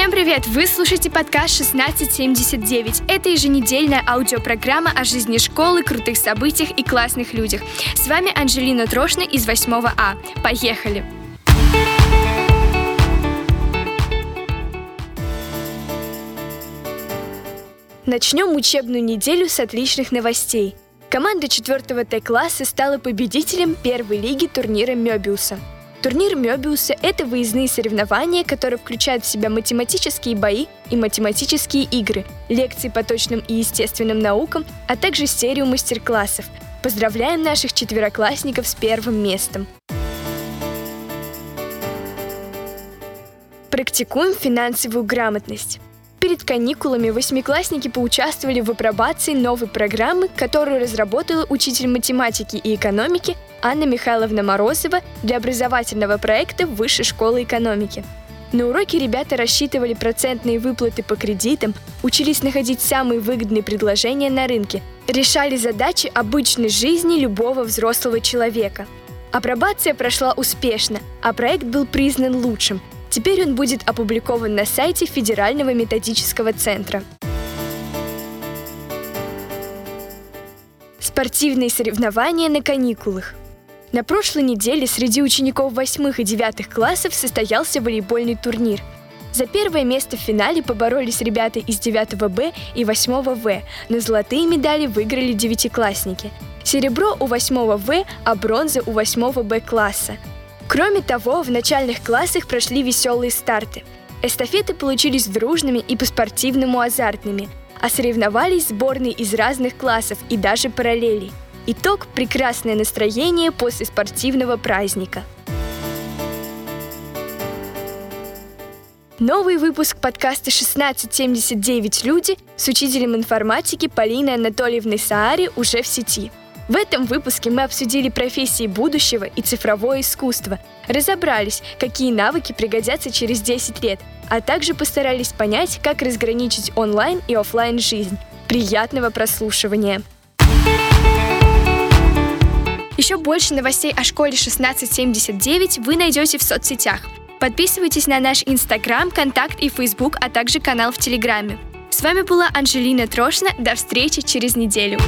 Всем привет! Вы слушаете подкаст 1679. Это еженедельная аудиопрограмма о жизни школы, крутых событиях и классных людях. С вами Анжелина Трошна из 8 А. Поехали! Начнем учебную неделю с отличных новостей. Команда 4 Т-класса стала победителем первой лиги турнира Мёбиуса – Турнир Мёбиуса – это выездные соревнования, которые включают в себя математические бои и математические игры, лекции по точным и естественным наукам, а также серию мастер-классов. Поздравляем наших четвероклассников с первым местом! Практикуем финансовую грамотность. Перед каникулами восьмиклассники поучаствовали в апробации новой программы, которую разработала учитель математики и экономики Анна Михайловна Морозова для образовательного проекта Высшей школы экономики. На уроке ребята рассчитывали процентные выплаты по кредитам, учились находить самые выгодные предложения на рынке, решали задачи обычной жизни любого взрослого человека. Апробация прошла успешно, а проект был признан лучшим – Теперь он будет опубликован на сайте Федерального методического центра. Спортивные соревнования на каникулах. На прошлой неделе среди учеников 8 и 9 классов состоялся волейбольный турнир. За первое место в финале поборолись ребята из 9 Б и 8 В. На золотые медали выиграли девятиклассники. Серебро у 8 В, а бронза у 8 Б класса – Кроме того, в начальных классах прошли веселые старты. Эстафеты получились дружными и по-спортивному азартными, а соревновались сборные из разных классов и даже параллелей. Итог – прекрасное настроение после спортивного праздника. Новый выпуск подкаста «1679 люди» с учителем информатики Полиной Анатольевной Саари уже в сети – в этом выпуске мы обсудили профессии будущего и цифровое искусство, разобрались, какие навыки пригодятся через 10 лет, а также постарались понять, как разграничить онлайн и офлайн жизнь. Приятного прослушивания! Еще больше новостей о школе 1679 вы найдете в соцсетях. Подписывайтесь на наш Инстаграм, Контакт и Фейсбук, а также канал в Телеграме. С вами была Анжелина Трошина. До встречи через неделю.